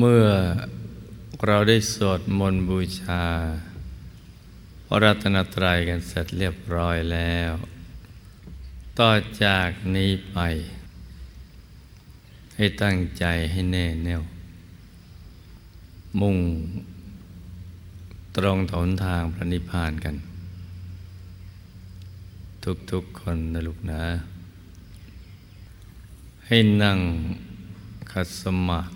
เมื่อเราได้สวดมนต์บูชา พระรัตนตรัยกันเสร็จเรียบร้อยแล้ว ต่อจากนี้ไป ให้ตั้งใจให้แน่แน่ว มุ่งตรงถนทางพระนิพพานกัน ทุกๆคนนะลูกนะ ให้นั่งขัดสมาธิ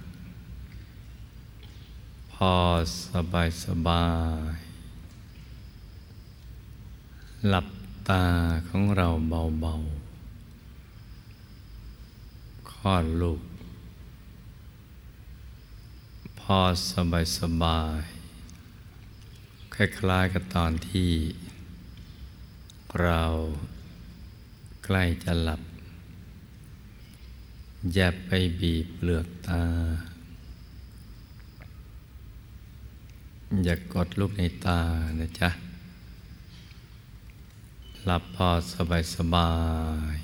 อสบายสบาย หลับตาของเราเบาๆคลอดลูก พอสบายสบาย คล้ายๆกับตอนที่ เราใกล้จะหลับ อย่าไปบีบเปลือกตา อย่ากดลูกในตานะจ๊ะ หลับพอสบายสบาย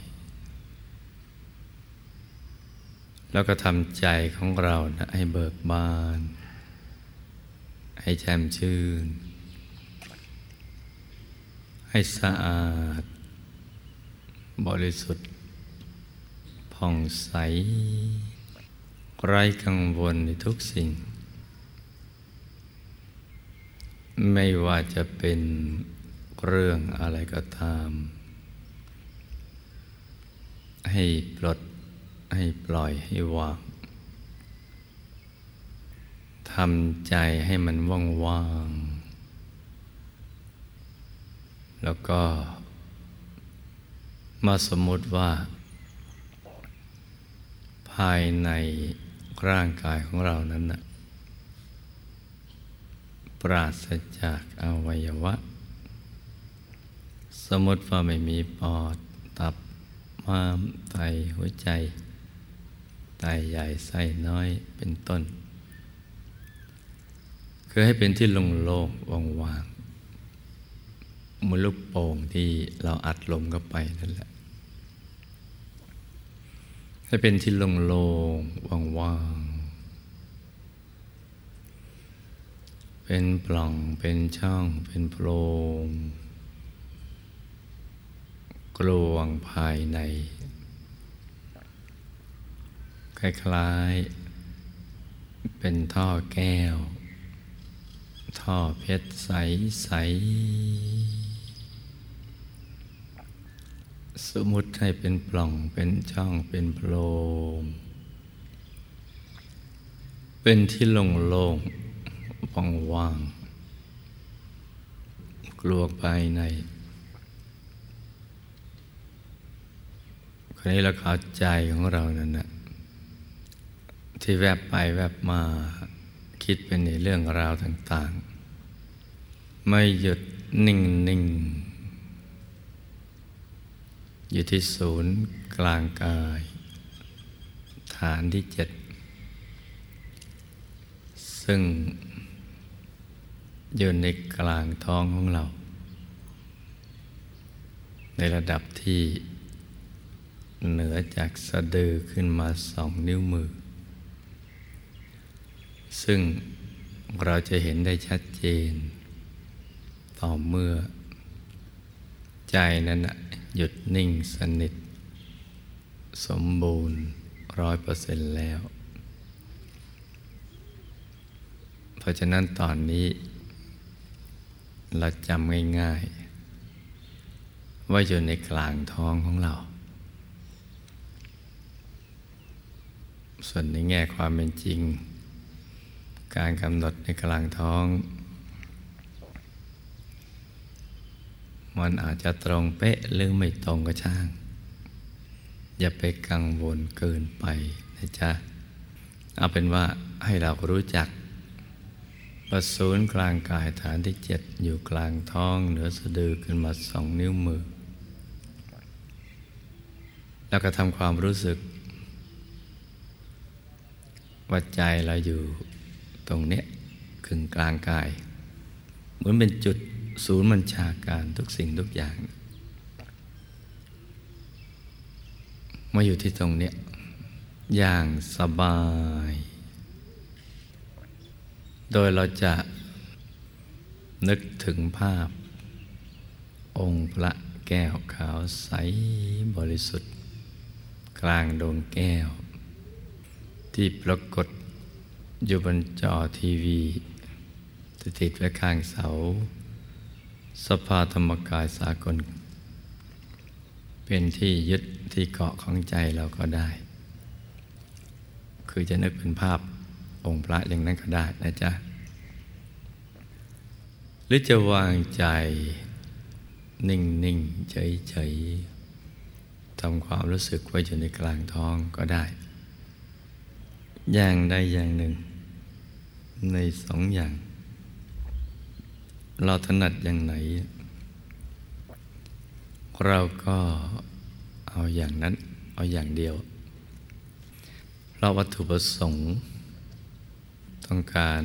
แล้วก็ทำใจของเรานะให้เบิกบาน ให้แจ่มชื่น ให้สะอาด บริสุทธิ์ผ่องใส ไร้กังวลในทุกสิ่ง ไม่ว่าจะเป็นเรื่องอะไรก็ตาม ให้ปลดให้ปล่อยให้วางทำใจให้มันว่างๆแล้วก็ มาสมมติว่า ภายในร่างกายของเรานั้นนะ ปราศจากอวัยวะ สมมติว่าไม่มีปอด ตับม้ามไตหัวใจไตใหญ่ไส้น้อยเป็นต้น คือให้เป็นที่โล่งๆว่างๆเหมือนลูกโป่งที่เราอัดลมเข้าไปนั่นแหละ ให้เป็นที่โล่งๆว่างๆ เป็นปล่องเป็นช่อง เป็นโพรงกลวงภายใน คล้ายๆ เป็นท่อแก้ว ท่อเพชรใสใสสมมุติให้เป็นปล่องเป็นช่องเป็นโพรงเป็นที่โล่งๆ ว่างๆ กลัวภายในคราวนี้เราเข้าใจของเรานั่นนะที่แวบไปแวบมาคิดเป็นในเรื่องราวต่าง ๆ ไม่หยุดนิ่งนิ่งอยู่ที่ศูนย์กลางกาย ฐานที่เจ็ดซึ่ง อยู่ในกลางท้องของเรา ในระดับที่เหนือจากสะดือขึ้นมาสองนิ้วมือ ซึ่งเราจะเห็นได้ชัดเจน ต่อเมื่อ ใจนั้นหยุดนิ่งสนิท สมบูรณ์ร้อยเปอร์เซ็นต์แล้ว เพราะฉะนั้นตอนนี้ เราจำง่ายๆ ว่าอยู่ในกลางท้องของเรา ส่วนในแง่ความเป็นจริง การกำหนดในกลางท้อง มันอาจจะตรงเป๊ะหรือไม่ตรงก็ช่าง อย่าไปกังวลเกินไปนะจ๊ะ เอาเป็นว่าให้เรารู้จัก ประศูนย์กลางกายฐานที่เจ็ดอยู่กลางท้องเหนือสะดือขึ้นมาสองนิ้วมือ แล้วก็ทำความรู้สึกว่าใจเราอยู่ตรงเนี้ยกึ่งกลางกาย เหมือนเป็นจุดศูนย์บัญชาการทุกสิ่งทุกอย่างมาอยู่ที่ตรงเนี้ยอย่างสบาย โดยเราจะนึกถึงภาพ องค์พระแก้วขาวใสบริสุทธิ์ กลางดวงแก้ว ที่ปรากฏอยู่บนจอทีวีที่ติดไว้ข้างเสา สภาธรรมกายสากล เป็นที่ยึดที่เกาะของใจเราก็ได้ คือจะนึกเป็นภาพ องค์พระอย่างนั้นก็ได้นะจ๊ะ หรือจะวางใจ นิ่งนิ่งเฉยเฉยทำความรู้สึกไว้อยู่ในกลางท้องก็ได้ อย่างใดอย่างหนึ่ง ในสองอย่าง เราถนัดอย่างไหน เราก็เอาอย่างนั้น เอาอย่างเดียวเราวัตถุประสงค์ ต้องการ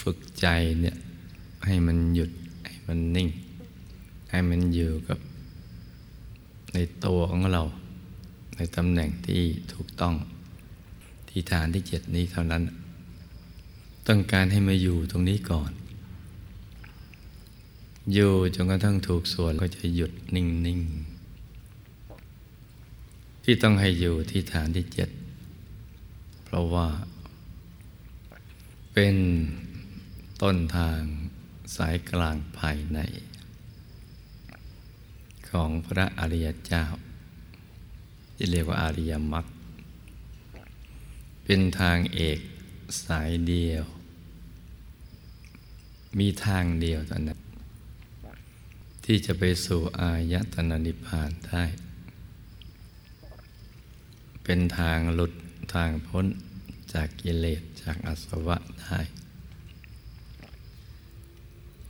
ฝึกใจเนี่ยให้มันหยุดให้มันนิ่ง ให้มันอยู่กับในตัวของเรา ในตำแหน่งที่ถูกต้องที่ฐานที่เจ็ดนี้เท่านั้น ต้องการให้มาอยู่ตรงนี้ก่อน อยู่จนกระทั่งถูกส่วนก็จะหยุดนิ่งๆที่ต้องให้อยู่ที่ฐานที่เจ็ดเพราะว่า เป็นต้นทางสายกลางภายใน ของพระอริยเจ้า ที่เรียกว่าอาริยมรรคเป็นทางเอกสายเดียว มีทางเดียวเท่านั้นที่จะไปสู่อายตนะนิพพานได้ เป็นทางหลุดทางพ้น จากกิเลสจากอาสวะได้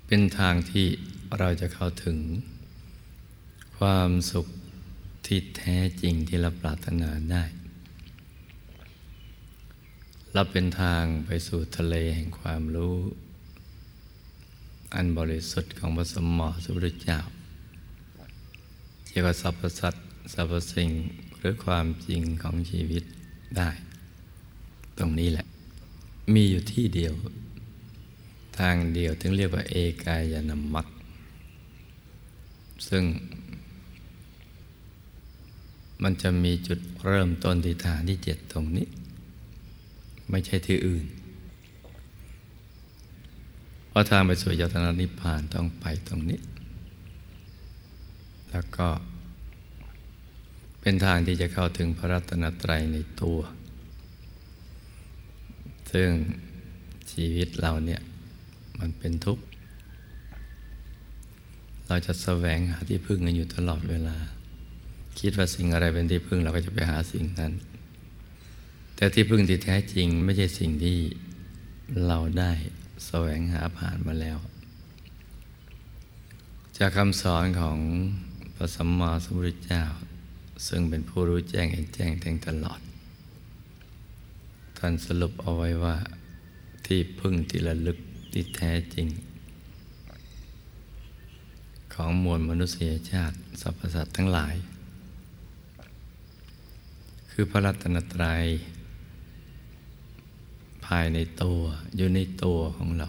เป็นทางที่เราจะเข้าถึง ความสุขที่แท้จริงที่เราปรารถนาได้เราเป็นทางไปสู่ทะเลแห่งความรู้ อันบริสุทธิ์ของพระสมมอสุรเจ้าเกี่ยวกับสรรพสัตว์สรรพสิ่งหรือความจริงของชีวิตได้ ตรงนี้แหละ มีอยู่ที่เดียว ทางเดียวถึงเรียกว่าเอกายนามัคซึ่ง มันจะมีจุดเริ่มต้นที่ฐานที่เจ็ดตรงนี้ ไม่ใช่ที่อื่นเพราะทางไปสู่ยตนานิพพานต้องไปตรงนี้ แล้วก็เป็นทางที่จะเข้าถึงพระรัตนตรัยในตัว ซึ่งชีวิตเราเนี่ยมันเป็นทุกข์ เราจะแสวงหาที่พึ่งกันอยู่ตลอดเวลา คิดว่าสิ่งอะไรเป็นที่พึ่งเราก็จะไปหาสิ่งนั้น แต่ที่พึ่งที่แท้จริงไม่ใช่สิ่งที่เราได้แสวงหาผ่านมาแล้ว จากคำสอนของพระสัมมาสัมพุทธเจ้า ซึ่งเป็นผู้รู้แจ้งเห็นแจ้งแทงตลอด ท่านสรุปเอาไว้ว่า ที่พึ่งที่ระลึกที่แท้จริง ของมวลมนุษยชาติสรรพสัตว์ทั้งหลาย คือพระรัตนตรยัย ภายในตัวอยู่ในตัวของเรา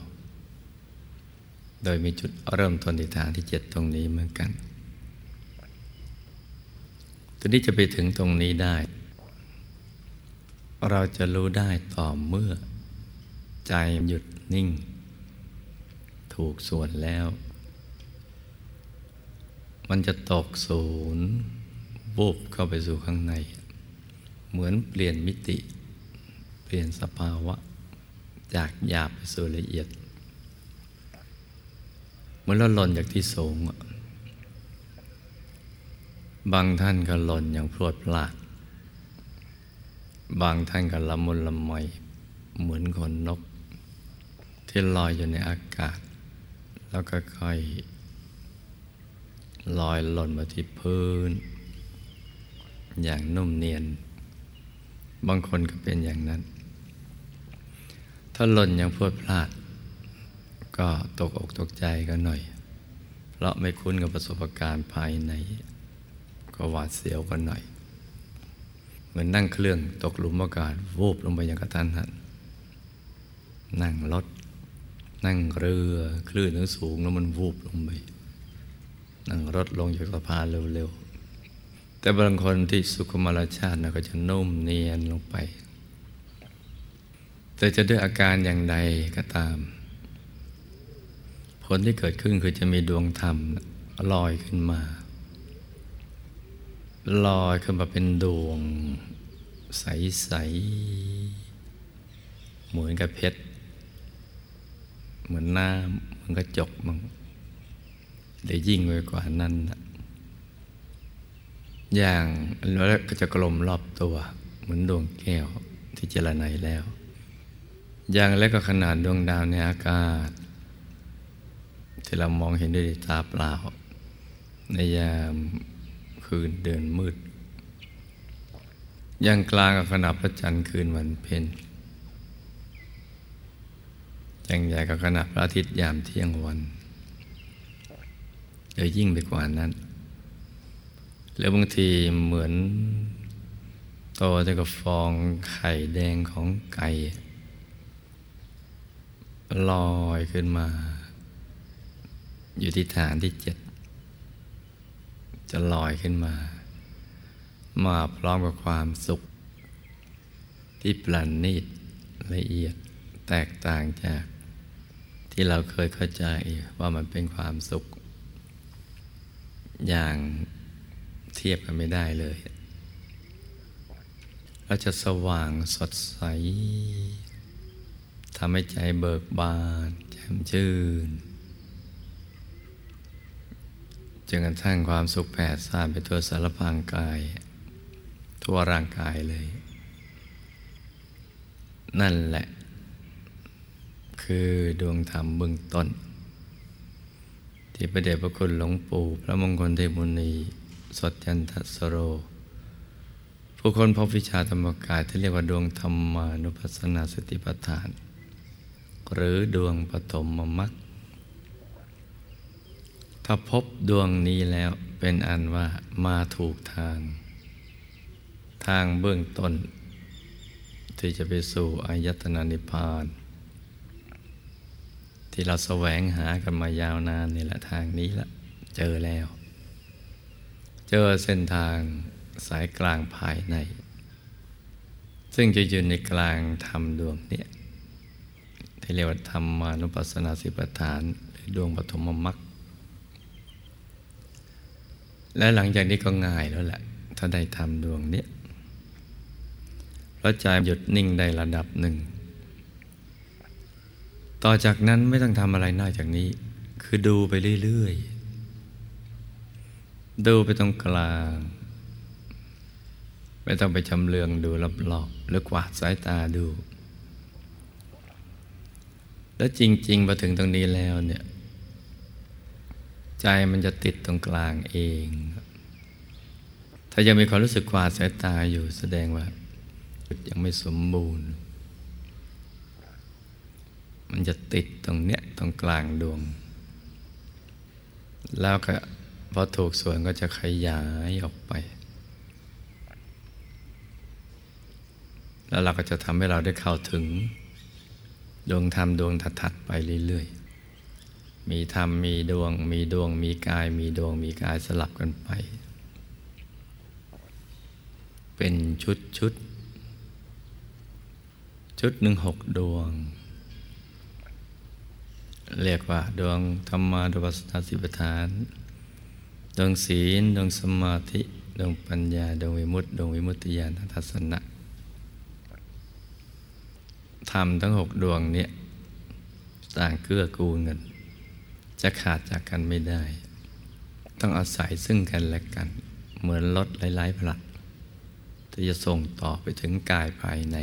โดยมีจุดเริ่มต้นที่ฐานที่เจ็ดตรงนี้เหมือนกันทีนี้จะไปถึงตรงนี้ได้ เราจะรู้ได้ต่อเมื่อ ใจหยุดนิ่ง ถูกส่วนแล้ว มันจะตกศูนย์บุบเข้าไปสู่ข้างใน เหมือนเปลี่ยนมิติ เปลี่ยนสภาวะ จากหยาบไปสู่ละเอียด เหมือนเราหล่นจากที่สูง บางท่านก็หล่นอย่างพรวดพลาด บางท่านก็ละมุนละไมเหมือนคนนก ที่ลอยอยู่ในอากาศ แล้วก็ค่อยลอยหล่นมาที่พื้น อย่างนุ่มเนียน บางคนก็เป็นอย่างนั้น ถ้าหล่นยังพูดพลาด ก็ตกอกตกใจกันหน่อย เพราะไม่คุ้นกับประสบการณ์ภายใน ก็หวาดเสียวกันหน่อย เหมือนนั่งเครื่องตกหลุมอากาศวูบลงไปอย่างกระทันหันนั่งรถ นั่งเรือคลื่นสูงแล้วมันวูบลงไป นั่งรถลงจากสะพานเร็วๆ แต่บางคนที่สุขมารชาตินะก็จะนุ่มเนียนลงไป แต่จะด้วยอาการอย่างใดก็ตาม ผลที่เกิดขึ้นคือจะมีดวงธรรมลอยขึ้นมา ลอยขึ้นมาเป็นดวง ใส ๆ เหมือนกับเพชร เหมือนน้ำเหมือนกระจกมังเดี๋ยวยิ่งไปกว่านั้นนะอย่างแล้วก็จะกลมรอบตัว เหมือนดวงแก้วที่เจรไนแล้ว อย่างเล็กก็ขนาดดวงดาวในอากาศ ที่เรามองเห็นด้วยตาเปล่า ในยาม คืนเดินมืดย่างกลางกับขนาดพระจันทร์คืนวันเพ็ญย่างใหญ่กับขนาดพระอาทิตย์ยามเที่ยงวันเดี๋ยวยิ่งไปกว่านั้น แล้วบางทีเหมือนโตจะกับฟองไข่แดงของไก่ลอยขึ้นมา อยู่ที่ฐานที่เจ็ด จะลอยขึ้นมา มาพร้อมกับความสุข ที่ปลันนิดละเอียดแตกต่างจาก ที่เราเคยเข้าใจว่ามันเป็นความสุข อย่างเทียบกันไม่ได้เลย เราจะสว่างสดใสทำให้ใจเบิกบานแจ่มชื่น จนกระทั่งความสุขแผ่ซ่านไปทั่วสารพางกาย ทั่วร่างกายเลย นั่นแหละ คือดวงธรรมเบื้องต้น ที่พระเดชพระคุณหลวงปู่ พระมงคลเทมุนีสดจันทสโร ผู้คนพบวิชาธรรมกายที่เรียกว่าดวงธรรมานุปัสสนาสติปัฏฐาน หรือดวงปฐมมรรค ถ้าพบดวงนี้แล้วเป็นอันว่ามาถูกทาง ทางเบื้องต้น ที่จะไปสู่อายตนะนิพพาน ที่เราแสวงหากันมายาวนานนี่แหละทางนี้ละเจอแล้ว เจอเส้นทางสายกลางภายใน ซึ่งจะอยู่ในกลางธรรมดวงเนี่ยที่เรียกว่าธรรมานุปัสสนาสิปฐานหรือดวงปฐมมรรค และหลังจากนี้ก็ง่ายแล้วแหละถ้าได้ทำดวงนี้พระใจหยุดนิ่งได้ระดับหนึ่ง ต่อจากนั้นไม่ต้องทำอะไรนอกจากนี้ คือดูไปเรื่อยๆ ดูไปตรงกลาง ไม่ต้องไปจำเลืองดูรอบๆหรือกวาดสายตาดู แล้วจริงๆมาถึงตรงนี้แล้วเนี่ย ใจมันจะติดตรงกลางเอง ถ้ายังมีความรู้สึกกวาดสายตาอยู่แสดงว่า ยังไม่สมบูรณ์ มันจะติดตรงเนี้ยตรงกลางดวง แล้วก็พอถูกส่วนก็จะขยายออกไป แล้วเราก็จะทำให้เราได้เข้าถึง ดวงธรรมดวงถัดๆไปเรื่อยๆ มีธรรมมีดวง มีดวง มีกาย มีดวง มีกายสลับกันไป เป็นชุดชุด ชุดหนึ่งหกดวง เรียกว่า ดวงธรรมาดุปัสนาสิปทาน ดวงศีล ดวงสมาธิ ดวงปัญญา ดวงวิมุตติ ดวงวิมุตติญาณทัศนะธรรมทั้งหกดวงเนี่ยต่างเกื้อกูลกัน จะขาดจากกันไม่ได้ ต้องอาศัยซึ่งกันและกัน เหมือนรถหลายๆผลัดที่จะส่งต่อไปถึงกายภายใน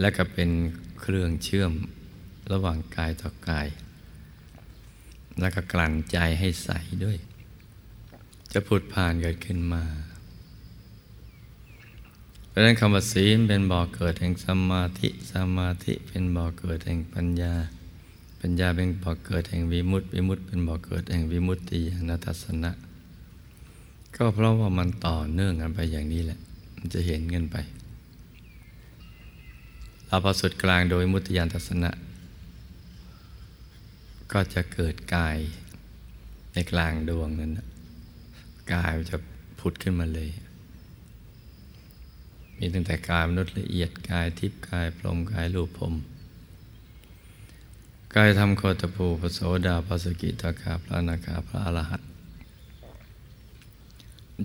และก็เป็นเครื่องเชื่อมระหว่างกายต่อกาย แล้วก็กลั่นใจให้ใสด้วย จะผุดผ่านเกิดขึ้นมา เพราะนั้นคำว่าศีลเป็นบ่อเกิดแห่งสมาธิ สมาธิเป็นบ่อเกิดแห่งปัญญา ปัญญาเป็นบ่อเกิดแห่งวิมุตติวิมุตติเป็นบ่อเกิดแห่งวิมุตติญาณทัศนะ ก็เพราะว่ามันต่อเนื่องกันไปอย่างนี้แหละ มันจะเห็นกันไปเราพอสุดกลางโดยมุติยานทัศนะ ก็จะเกิดกายในกลางดวงนั้นกายจะผุดขึ้นมาเลย มีตั้งแต่กายมนุษย์ละเอียดกายทิพย์กายพรหมกายรูปพรม กายธรรมโคตภูปโสดาปสกิตาคาพระนาคาพระอรหันต์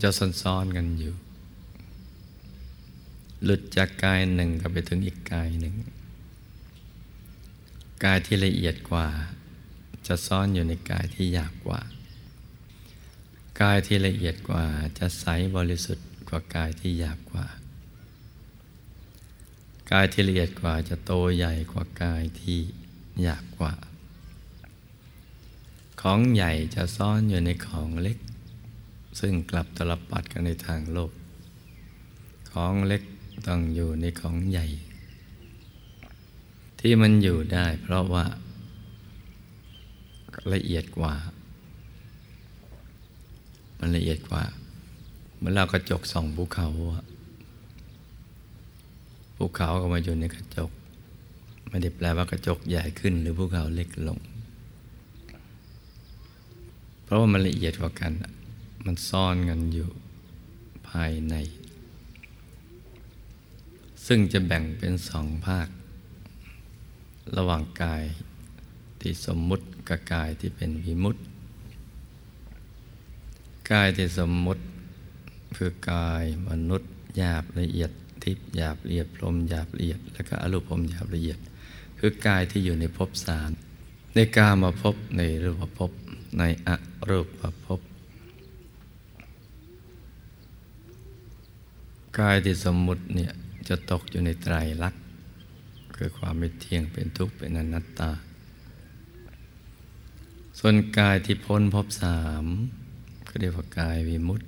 จะซ้อนๆกันอยู่ หลุดจากกายหนึ่งก็ไปถึงอีกกายหนึ่ง กายที่ละเอียดกว่า จะซ่อนอยู่ในกายที่หยาบกว่า กายที่ละเอียดกว่าจะใสบริสุทธิ์กว่ากายที่หยาบกว่า กายที่ละเอียดกว่าจะโตใหญ่กว่ากายที่ หยาบกว่า ของใหญ่จะซ่อนอยู่ในของเล็ก ซึ่งกลับตลปัดกันในทางโลก ของเล็กต้องอยู่ในของใหญ่ ที่มันอยู่ได้เพราะว่าละเอียดกว่า มันละเอียดกว่าเมื่อเรากระจกส่องภูเขาภูเขาก็มาอยู่ในกระจก ไม่ได้แปลว่ากระจกใหญ่ขึ้นหรือภูเขาเล็กลง เพราะว่ามันละเอียดกว่ากัน มันซ่อนกันอยู่ภายใน ซึ่งจะแบ่งเป็นสองภาค ระหว่างกายที่สมมุติกับกายที่เป็นวิมุตติกายที่สมมุติคือกายมนุษย์หยาบละเอียดทิพย์หยาบละเอียดพรมหยาบละเอียด แล้วก็อรูปพรมหยาบละเอียด คือกายที่อยู่ในภพสามในกามาภพในรูปภพในอรูปภพกายที่สมมุติเนี่ยจะตกอยู่ในไตรลักษณ์คือความไม่เที่ยงเป็นทุกข์เป็นอนัตตา ส่วนกายที่พ้นภพสามก็เรียกว่ากายวิมุตติ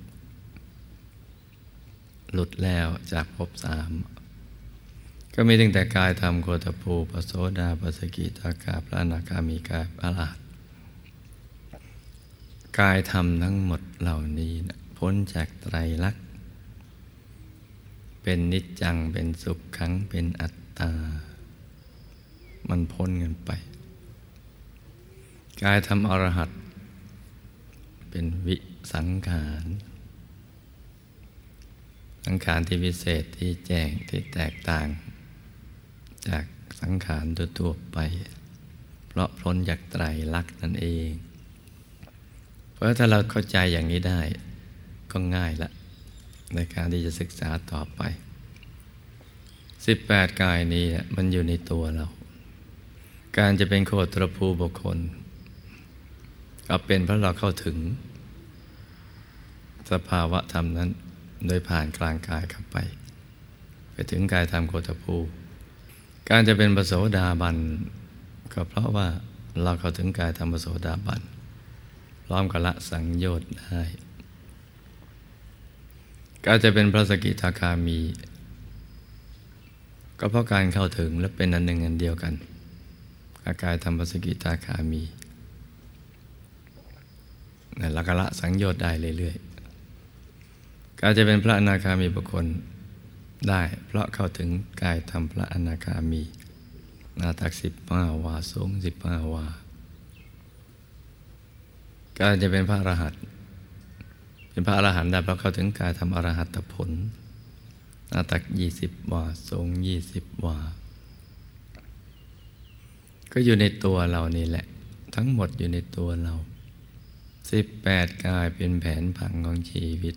หลุดแล้วจากภพสาม ก็มีตั้งแต่กายธรรมโคตภูปโสดาปสกิตากาพระนาคามีกายพระลาดกายธรรมทั้งหมดเหล่านี้พ้นจากไตรลักษณ์เป็นนิจจังเป็นสุขขังเป็นอัตตา มันพ้นกันไป กายทำอรหัตเป็นวิสังขารสังขารที่พิเศษที่แจ้งที่แตกต่าง จากสังขารทั่วไป เพราะพ้นจากไตรลักษณ์นั่นเอง เพราะถ้าเราเข้าใจอย่างนี้ได้ ก็ง่ายละ ในการที่จะศึกษาต่อไป 18 กายนี้มันอยู่ในตัวเรา การจะเป็นโคตรภูบุคคล ก็เป็นเพราะเราเข้าถึง สภาวะธรรมนั้น โดยผ่านกลางกายเข้าไป ไปถึงกายธรรมโคตรภู การจะเป็นปโสดาบัน ก็เพราะว่าเราเข้าถึงกายธรรมปโสดาบันพร้อมกับละสังโยชน์ได้ การจะเป็นพระสกิทาคามี ก็เพราะการเข้าถึงและเป็นอันหนึ่งอันเดียวกันอาการทำพระสกิทาคามีละกละสังโยชน์ได้เรื่อยๆการจะเป็นพระอนาคามีบุคคล ได้เพราะเข้าถึงกายทำพระอนาคามีนาตักสิบห้าวาสูงสิบห้าวาการจะเป็นพระอรหันต์เป็นพระอรหันต์ได้เพราะเข้าถึงกายทำอรหัตผลนาตักยี่สิบวาทรงยี่สิบวาก็อยู่ในตัวเรานี่แหละ ทั้งหมดอยู่ในตัวเราสิบแปดกายเป็นแผนผังของชีวิต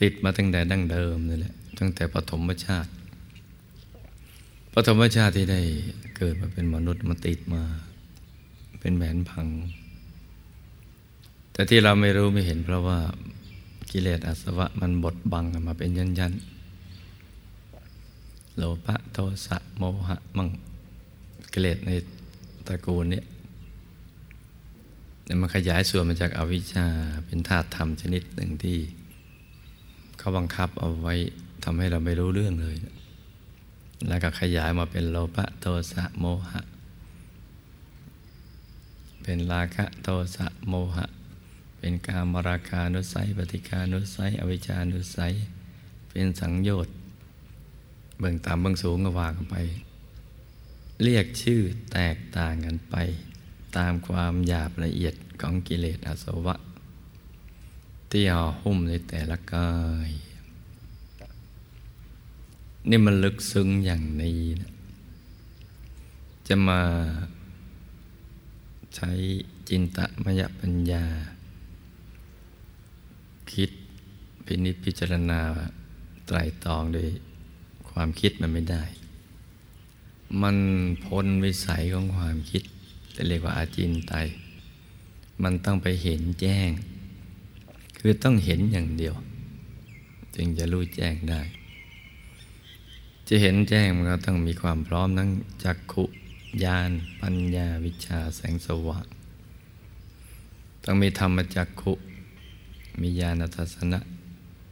ติดมาตั้งแต่ดั้งเดิมนี่แหละ ตั้งแต่ปฐมชาติปฐมชาติที่ได้เกิดมาเป็นมนุษย์มาติดมา เป็นแผนผัง แต่ที่เราไม่รู้ไม่เห็น เพราะว่ากิเลสอาสวะมันบดบังมาเป็นยันยันโลภะโทสะโมหะมั่งกิเลสในตระกูลนี้มันขยายส่วนมาจากอาวิชชาเป็นธาตุธรรมชนิดหนึ่งที่เขาบังคับเอาไว้ ทำให้เราไม่รู้เรื่องเลย แล้วก็ขยายมาเป็นโลภะโทสะโมหะ เป็นราคะโทสะโมหะ เป็นกามราคานุสัย ปฏิคานุสัย อวิชานุสัย เป็นสังโยชน์ เบื้องต่ำเบื้องสูงก็ว่ากันไป เรียกชื่อแตกต่างกันไป ตามความหยาบละเอียดของกิเลสอาสวะ ที่ห่อหุ้มในแต่ละกาย นี่มันลึกซึ้งอย่างนี้นะจะมาใช้จินตมยปัญญา คิดพินิจพิจารณาไตรตรองโดยความคิดมันไม่ได้ มันพ้นวิสัยของความคิดจะเรียกว่าอาจินไต มันต้องไปเห็นแจ้ง คือต้องเห็นอย่างเดียว จึงจะรู้แจ้งได้ จะเห็นแจ้งมันก็ต้องมีความพร้อมทั้งจักขุญาณปัญญาวิชาแสงสว่างต้องมีธรรมจักขุ มีญาณทัศนะ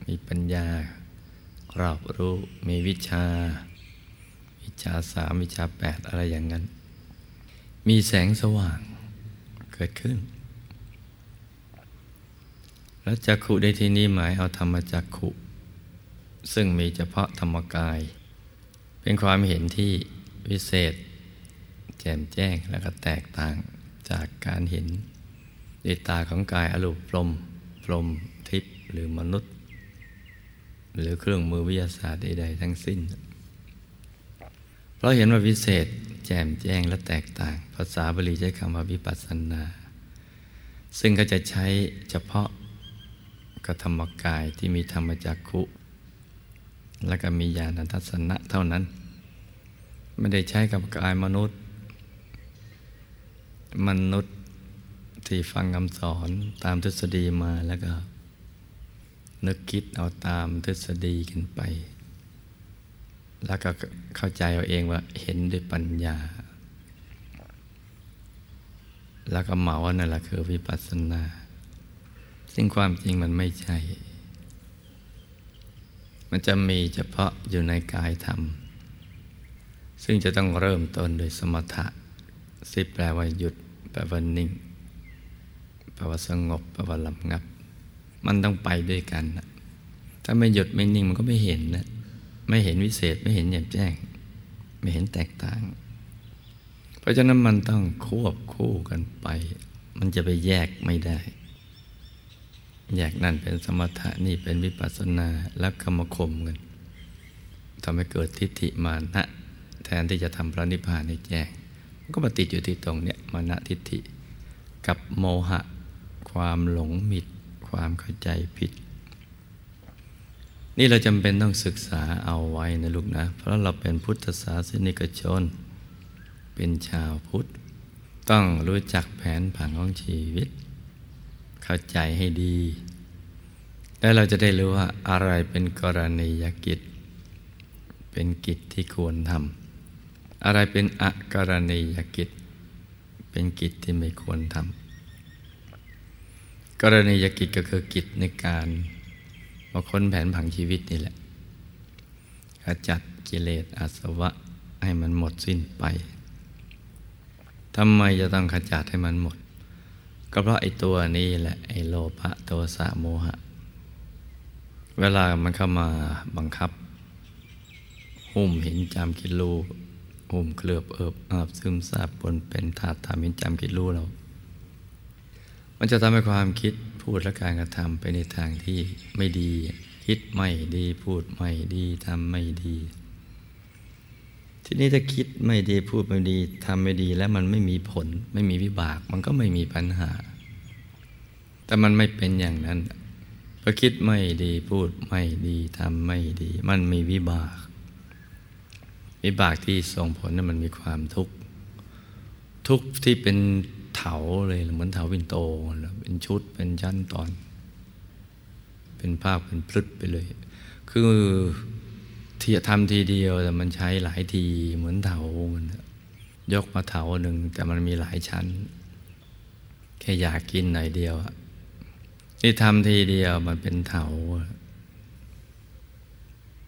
มีปัญญา รอบรู้ มีวิชา วิชาสามวิชาแปดอะไรอย่างนั้น มีแสงสว่างเกิดขึ้น แล้วจักขุในที่นี้หมายเอาธรรมจักขุ ซึ่งมีเฉพาะธรรมกาย เป็นความเห็นที่วิเศษ แจ่มแจ้งและก็แตกต่างจากการเห็นด้วยตาของกายอรูปพรมพรมทิพย์หรือมนุษย์ หรือเครื่องมือวิทยาศาสตร์ใดๆทั้งสิ้น เพราะเห็นว่าวิเศษแจ่มแจ้งและแตกต่าง ภาษาบาลีใช้คำว่าวิปัสสนา ซึ่งก็จะใช้เฉพาะกธรรมกายที่มีธรรมจักขุและก็มีญาณทัศนะเท่านั้น ไม่ได้ใช้กับกายมนุษย์ มนุษย์ที่ฟังคำสอนตามทฤษฎีมาแล้วก็ นึกคิดเอาตามทฤษฎีกันไป แล้วก็เข้าใจเอาเองว่าเห็นด้วยปัญญา แล้วก็เหมาว่านั่นแหละคือวิปัสสนา ซึ่งความจริงมันไม่ใช่ มันจะมีเฉพาะอยู่ในกายธรรม ซึ่งจะต้องเริ่มต้นโดยสมถะสิแปลว่าหยุดแปลว่านิ่งแปลว่าสงบแปลว่าลำงับ มันต้องไปด้วยกัน ถ้าไม่หยุดไม่นิ่งมันก็ไม่เห็นนะไม่เห็นวิเศษไม่เห็นแจ่มแจ้ง ไม่เห็นแตกต่าง เพราะฉะนั้นมันต้องควบคู่กันไป มันจะไปแยกไม่ได้ แยกนั่นเป็นสมถะนี่เป็นวิปัสสนาแล้วก็มคมกันทำให้เกิดทิฏฐิมานะ แทนที่จะทำพระนิพพานให้แจ้งมันก็มาติดอยู่ที่ตรงเนี้ยมานะทิฏฐิ กับโมหะ ความหลงมิดความเข้าใจผิด นี่เราจำเป็นต้องศึกษาเอาไว้นะลูกนะ เพราะเราเป็นพุทธศาสนิกชน เป็นชาวพุทธ ต้องรู้จักแผนผังของชีวิต เข้าใจให้ดี แล้วเราจะได้รู้ว่าอะไรเป็นกรณียกิจ เป็นกิจที่ควรทำ อะไรเป็นอกรณียกิจ เป็นกิจที่ไม่ควรทำกรณียกิจก็คือกิจในการมาค้นแผนผังชีวิตนี่แหละขจัดกิเลสอาสวะให้มันหมดสิ้นไปทำไมจะต้องขจัดให้มันหมด ก็เพราะไอ้ตัวนี้แหละไอ้โลภะโทสะโมหะ เวลามันเข้ามาบังคับ หุ้มเห็นจำคิดรู้ หุ้มเคลือบเอิบอาบซึมซาบปนเป็นธาตุทำเห็นจำคิดรู้เรา มันจะทำให้ความคิดพูดและการกระทำไปในทางที่ไม่ดี คิดไม่ดีพูดไม่ดีทำไม่ดี ทีนี้ถ้าคิดไม่ดีพูดไม่ดีทำไม่ดีแล้วมันไม่มีผล ไม่มีวิบาก มันก็ไม่มีปัญหา แต่มันไม่เป็นอย่างนั้นพอคิดไม่ดีพูดไม่ดีทำไม่ดี มันมีวิบาก วิบากที่ส่งผลนั้นมันมีความทุกข์ทุกข์ที่เป็นเถาเลยเหมือนเถาวินโตเป็นชุดเป็นชั้นตอน เป็นภาพเป็นพลึดไปเลย คือที่ทำทีเดียวแต่มันใช้หลายทีเหมือนเถามันยกมาเถาหนึ่งแต่มันมีหลายชั้น แค่อยากกินหน่อยเดียวนี่ทำทีเดียวมันเป็นเถา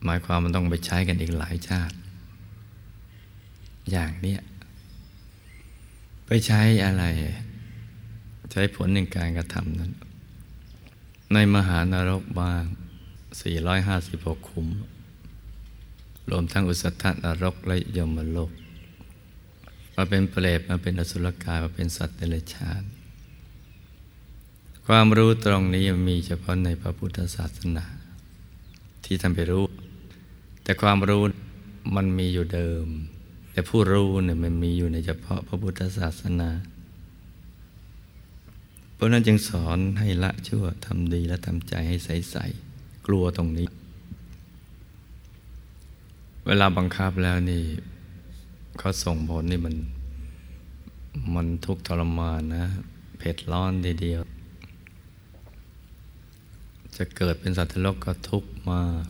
หมายความมันต้องไปใช้กันอีกหลายชาติ อย่างเนี้ยไปใช้อะไร ใช้ผลในการกระทำนั้น ในมหานรกบ้าง 456คุ้มรวมทั้งอุสธนรกและยมโลก มาเป็นเปรตมาเป็นอสุรกาย มาเป็นสัตว์เดรัจฉาน ความรู้ตรงนี้มีเฉพาะในพระพุทธศาสนา ที่ทำไปรู้ แต่ความรู้มันมีอยู่เดิม แต่ผู้รู้เนี่ยมันมีอยู่ในเฉพาะพระพุทธศาสนา เพราะนั้นจึงสอนให้ละชั่วทำดีและทำใจให้ใสๆกลัวตรงนี้ เวลาบังคับแล้วนี่เขาส่งผลนี่มัน มันทุกข์ทรมานนะเผ็ดร้อนทีเดียว จะเกิดเป็นสัตว์โลกก็ทุกข์มาก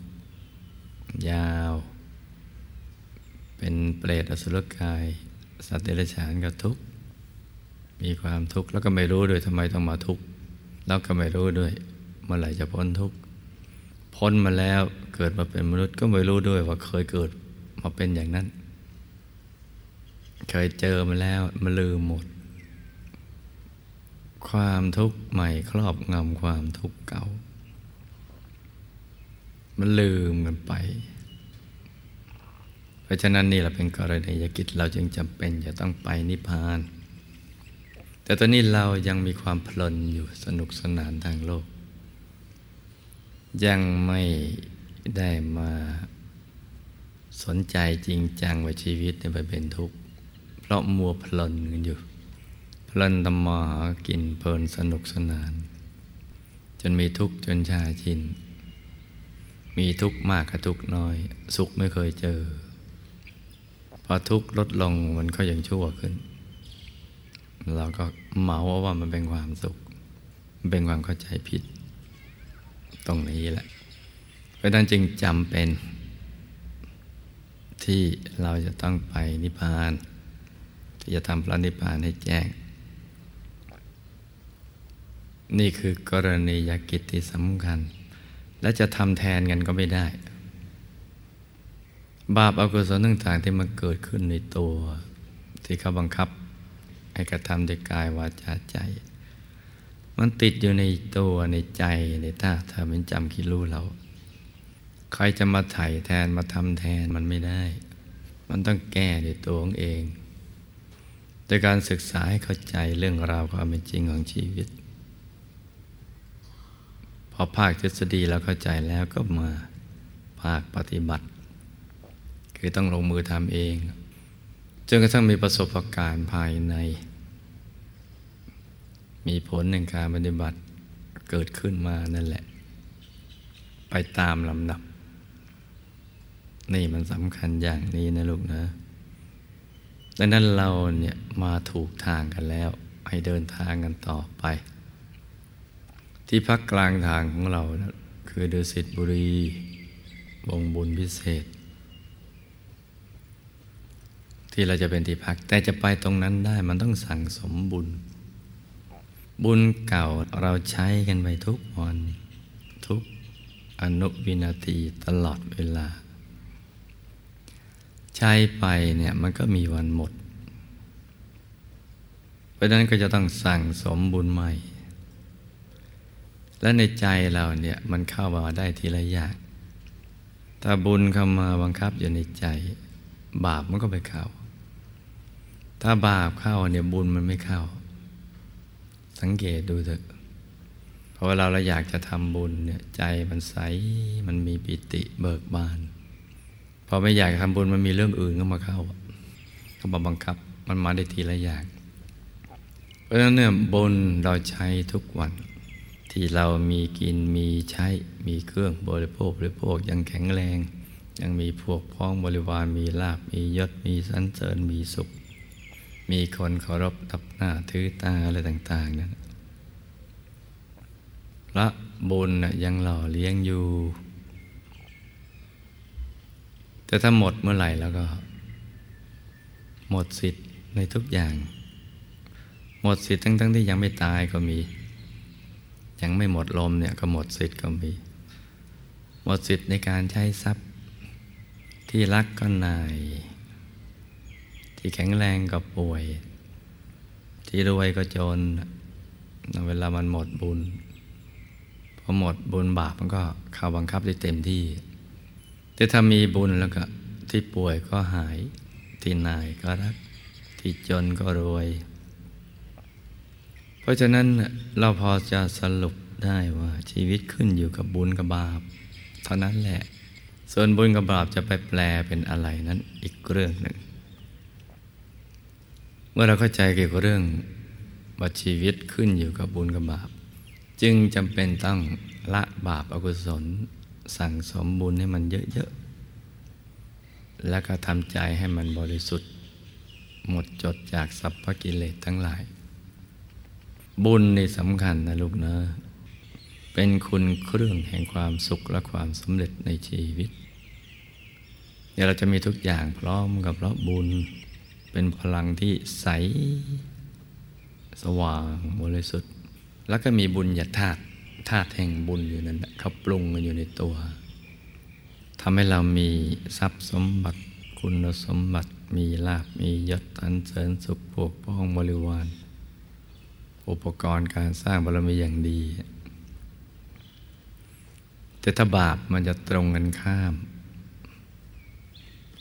ยาว เป็นเปรตอสุรกาย สัตว์เดรัจฉานก็ทุกข์มีความทุกข์แล้วก็ไม่รู้ด้วยทำไมต้องมาทุกข์แล้วก็ไม่รู้ด้วยเมื่อไหร่จะพ้นทุกข์พ้นมาแล้วเกิดมาเป็นมนุษย์ก็ไม่รู้ด้วยว่าเคยเกิดมาเป็นอย่างนั้น เคยเจอมาแล้วมันลืมหมด ความทุกข์ใหม่ครอบงำความทุกข์เก่า มันลืมกันไป ราะฉะนั้นนี่เราเป็นกรณียกิจเราจึงจำเป็นจะต้องไปนิพพาน แต่ตอนนี้เรายังมีความเพลินอยู่สนุกสนานทางโลก ยังไม่ได้มาสนใจจริงจังว่าชีวิตในไปเป็นทุกข์ราะมัวเพลินกันอยู่ เพลินทำมาหากินเพลินสนุกสนาน จนมีทุกข์จนชาชิน มีทุกข์มากกับทุกข์น้อย สุขไม่เคยเจอ พอทุกข์ลดลงมันก็ยังชั่วขึ้น เราก็เหมาว่ามันเป็นความสุข มันเป็นความเข้าใจผิด ตรงนี้แหละ เพราะนั้นจึงจำเป็น ที่เราจะต้องไปนิพพาน ที่จะทำพระนิพพานให้แจ้ง นี่คือกรณียกิจที่สำคัญ และจะทำแทนกันก็ไม่ได้ บาปอากุศลต่างๆที่มันเกิดขึ้นในตัว ที่เขาบังคับ ให้กระทำด้วยกายวาจาใจ มันติดอยู่ในตัวในใจในท่าถ้ามันจำคิดรู้เรา ใครจะมาไถ่แทนมาทำแทนมันไม่ได้ มันต้องแก้ด้วยตัวของเองโดยการศึกษาให้เข้าใจเรื่องราวความเป็นจริงของชีวิต พอภาคทฤษฎีแล้วเข้าใจแล้วก็มาภาคปฏิบัติ คือต้องลงมือทำเองจนกระทั่งมีประสบการณ์ภายใน มีผลในการปฏิบัติเกิดขึ้นมานั่นแหละ ไปตามลำดับ นี่มันสำคัญอย่างนี้นะลูกนะดังนั้นเราเนี่ยมาถูกทางกันแล้ว ให้เดินทางกันต่อไป ที่พักกลางทางของเรานะคือเดสิตบุรีวงบุญพิเศษ ที่เราจะเป็นที่พัก แต่จะไปตรงนั้นได้มันต้องสั่งสมบุญ บุญเก่าเราใช้กันไปทุกวันทุกอนุวินาทีตลอดเวลา ใช้ไปเนี่ยมันก็มีวันหมด เพราะนั้นก็จะต้องสั่งสมบุญใหม่ และในใจเราเนี่ยมันเข้ามาได้ทีละอย่างถ้าบุญเข้ามาบังคับอยู่ในใจ บาปมันก็ไปเข้า ถ้าบาปเข้าเนี่ยบุญมันไม่เข้า สังเกตดูเถอะพอเวลาเราอยากจะทำบุญเนี่ยใจมันใสมันมีปิติเบิกบานพอไม่อยากทำบุญมันมีเรื่องอื่นเข้ามาเข้าเข้ามาบังคับมันมาได้ทีละอย่างเพราะฉะนั้นเนี่ยบุญเราใช้ทุกวัน ที่เรามีกินมีใช้มีเครื่องบริโภคบริโภคยังแข็งแรง ยังมีพวกพ้องบริวารมีลาบมียศมีสันเสริญมีสุข มีคนเคารพทับหน้าถือตาอะไรต่าง ๆนั้นพระบุญยังหล่อเลี้ยงอยู่ แต่ถ้าหมดเมื่อไหร่แล้วก็ หมดสิทธิ์ในทุกอย่าง หมดสิทธิ์ทั้งๆทที่ยังไม่ตายก็มี ยังไม่หมดลมเนี่ยก็หมดสิทธิ์ก็มี หมดสิทธิ์ในการใช้ทรัพย์ที่รักก็นาย ที่แข็งแรงก็ป่วย ที่รวยก็จน เวลามันหมดบุญพอหมดบุญบาปมันก็เข้าบังคับได้เต็มที่ แต่ถ้ามีบุญแล้วก็ที่ป่วยก็หาย ที่นายก็รัก ที่จนก็รวย เพราะฉะนั้นเราพอจะสรุปได้ว่าชีวิตขึ้นอยู่กับบุญกับบาป เท่านั้นแหละ ส่วนบุญกับบาปจะไปแปลเป็นอะไรนั้นอีกเรื่องหนึ่ง เมื่อเราเข้าใจเกี่ยวกับเรื่องว่าชีวิตขึ้นอยู่กับบุญกับบาป จึงจำเป็นต้องละบาปอกุศล สั่งสมบุญให้มันเยอะๆ แล้วก็ทำใจให้มันบริสุทธิ์ หมดจดจากสัพพกิเลสทั้งหลาย บุญในสำคัญนะลูกนะเป็นคุณเครื่องแห่งความสุขและความสำเร็จในชีวิตเดี๋ยวเราจะมีทุกอย่างพร้อมกับเพราะบุญ เป็นพลังที่ใส สว่างบริสุทธิ์ แล้วก็มีบุญญาธาตุธาตุแห่งบุญอยู่นั่นเขาปรุงกันอยู่ในตัวทำให้เรามีทรัพย์สมบัติคุณสมบัติมีลาบมียศอันเสริญสุขพวกพ้องบริวาร อุปกรณ์การสร้างบารมีอย่างดี แต่ถ้าบาปมันจะตรงกันข้าม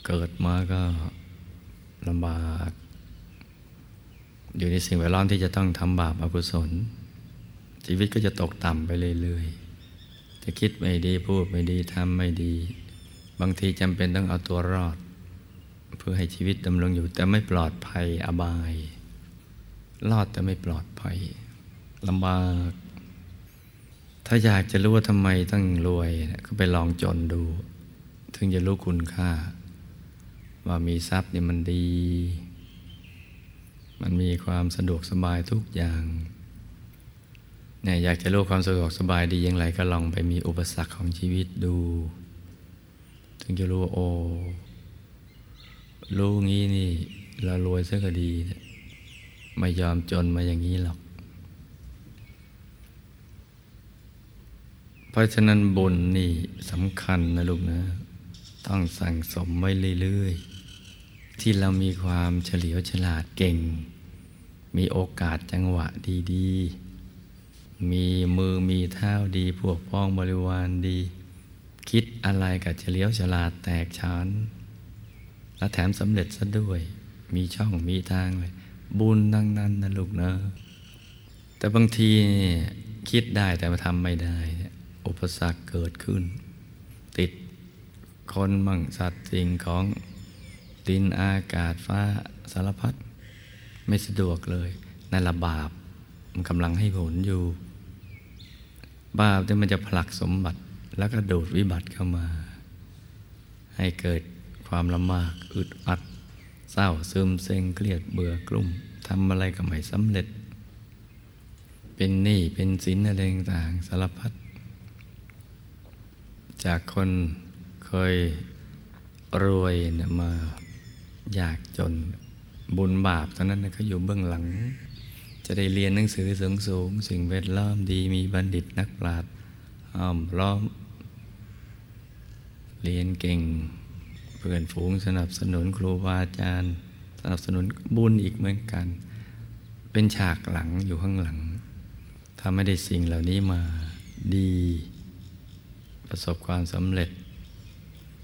เกิดมาก็ ลำบาก อยู่ในสิ่งแวดล้อมที่จะต้องทำบาปอกุศล ชีวิตก็จะตกต่ำไปเรื่อยๆ จะคิดไม่ดีพูดไม่ดีทำไม่ดี บางทีจำเป็นต้องเอาตัวรอด เพื่อให้ชีวิตดำรงอยู่ แต่ไม่ปลอดภัยอบาย รอดแต่ไม่ปลอดภัยลำบาก ถ้าอยากจะรู้ว่าทำไมต้องรวย ก็ไปลองจนดู ถึงจะรู้คุณค่า ว่ามีทรัพย์เนี่ยมันดี มันมีความสะดวกสบายทุกอย่างเนี่ยอยากจะรู้ความสะดวกสบายดีอย่างไรก็ลองไปมีอุปสรรคของชีวิตดู ถึงจะรู้ว่าโอ้รู้งี้นี่เรารวยซะก็ดี ไม่ยอมจนมาอย่างนี้หรอก เพราะฉะนั้นบุญนี่สำคัญนะลูกนะ ต้องสั่งสมไว้เรื่อยๆ ที่เรามีความเฉลียวฉลาดเก่ง มีโอกาสจังหวะดีๆ มีมือมีเท้าดีพวกพ้องบริวารดี คิดอะไรกับเฉลียวฉลาดแตกฉานและแถมสำเร็จซะด้วย มีช่องมีทางเลยบุญดังนั้นนะลูกเนะแต่บางทีคิดได้แต่มาทำไม่ได้ อุปสรรคเกิดขึ้น ติดคนมั่งสัตว์สิ่งของ ดินอากาศฟ้าสารพัดไม่สะดวกเลยนั่นละบาปมันกำลังให้ผลอยู่ บาปที่มันจะผลักสมบัติแล้วก็ดูดวิบัติเข้ามา ให้เกิดความลำบากอึดอัด เศร้าซึมเซ็งเครียดเบื่อกลุ่มทำอะไรก็ไม่สำเร็จ เป็นหนี้เป็นสินอะไรต่างสารพัดจากคนเคยรวยมา ยากจนบุญบาปตอนนั้นเขาอยู่เบื้องหลัง จะได้เรียนหนังสือสูงสูง สิ่งแวดล้อมดีมีบัณฑิตนักปราชญ์อ้อมล้อม เรียนเก่ง เพื่อนฝูงสนับสนุนครูบาอาจารย์ สนับสนุนบุญอีกเหมือนกัน เป็นฉากหลังอยู่ข้างหลัง ถ้าไม่ได้สิ่งเหล่านี้มาดี ประสบความสำเร็จ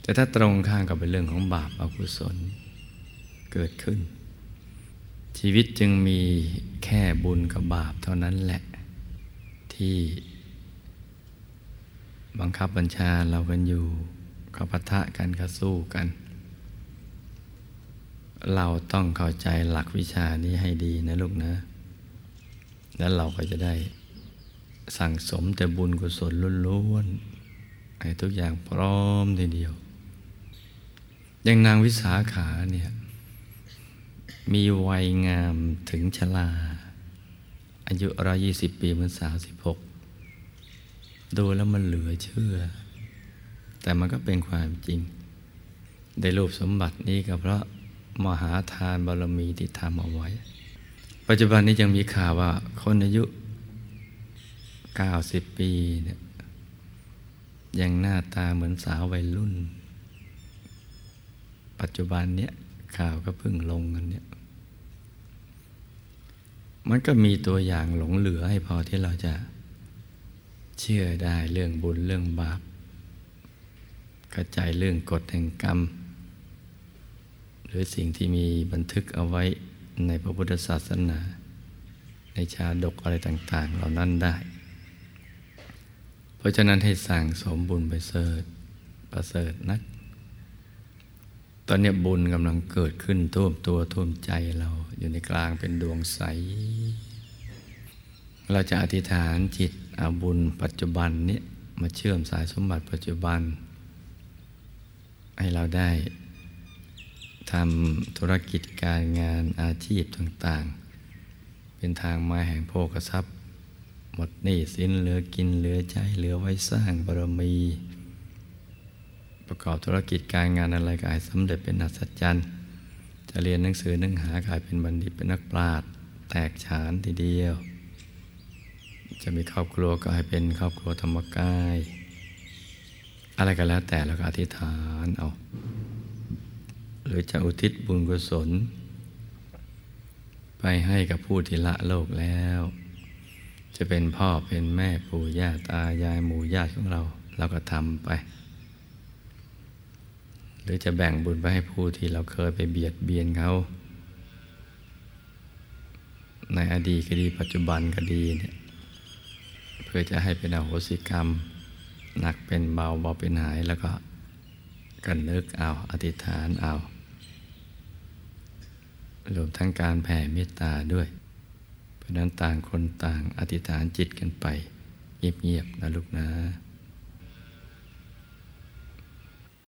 แต่ถ้าตรงข้ามกับเป็นเรื่องของบาปอกุศล เกิดขึ้น ชีวิตจึงมีแค่บุญกับบาปเท่านั้นแหละ ที่ บังคับบัญชาเรากันอยู่ขับปะทะกันขัสู้กัน เราต้องเข้าใจหลักวิชานี้ให้ดีนะลูกนะ แล้วเราก็จะได้สั่งสมแต่บุญกุศลล้วนๆให้ทุกอย่างพร้อมทีเดียว อย่างนางวิสาขาเนี่ย มีวัยงามถึงชราอายุร้อยี่สิบปีเหมือนสาวสิบหกดูแล้วมันเหลือเชื่อ แต่มันก็เป็นความจริง ได้รูปสมบัตินี้ก็เพราะมหาทานบารมีที่ทำเอาไว้ ปัจจุบันนี้ยังมีข่าวว่าคนอายุ 90 ปีเนี่ยยังหน้าตาเหมือนสาววัยรุ่น ปัจจุบันเนี้ยข่าวก็เพิ่งลงกันเนี่ย มันก็มีตัวอย่างหลงเหลือให้พอที่เราจะเชื่อได้เรื่องบุญเรื่องบาปกระจายเรื่องกฎแห่งกรรม หรือสิ่งที่มีบันทึกเอาไว้ในพระพุทธศาสนา ในชาดกอะไรต่าง ๆ เหล่านั้นได้ เพราะฉะนั้นให้สั่งสมบุญไปเสริฐประเสริฐนัก ตอนนี้บุญกำลังเกิดขึ้นท่วมตัวท่วมใจเราอยู่ในกลางเป็นดวงใส เราจะอธิษฐานจิตเอาบุญปัจจุบันนี้มาเชื่อมสายสมบัติปัจจุบัน ให้เราได้ทำธุรกิจการงานอาชีพต่าง ๆ เป็นทางมาแห่งโภคทรัพย์ หมดหนี้สินเหลือกินเหลือใช้เหลือไว้สร้างบารมี ประกอบธุรกิจการงานอะไรก็ให้สำเร็จเป็นอัศจรรย์ จะเรียนหนังสือหนังหากายเป็นบัณฑิตเป็นนักปราชญ์แตกฉานทีเดียว จะมีครอบครัวก็ให้เป็นครอบครัวธรรมกาย อะไรก็แล้วแต่เราก็อธิษฐานเอา หรือจะอุทิศบุญกุศล ไปให้กับผู้ที่ละโลกแล้ว จะเป็นพ่อเป็นแม่ปู่ย่าตายายหมู่ญาติของเราเราก็ทำไป หรือจะแบ่งบุญไปให้ผู้ที่เราเคยไปเบียดเบียนเขา ในอดีตก็ดีปัจจุบันก็ดีเนี่ยเพื่อจะให้เป็นอโหสิกรรม หนักเป็นเบาเบาเป็นหายแล้วก็กันนึกเอาอธิษฐานเอารวมทั้งการแผ่เมตตาด้วย เพราะนั้นต่างคนต่างอธิษฐานจิตกันไป เงียบๆนะลูกนะ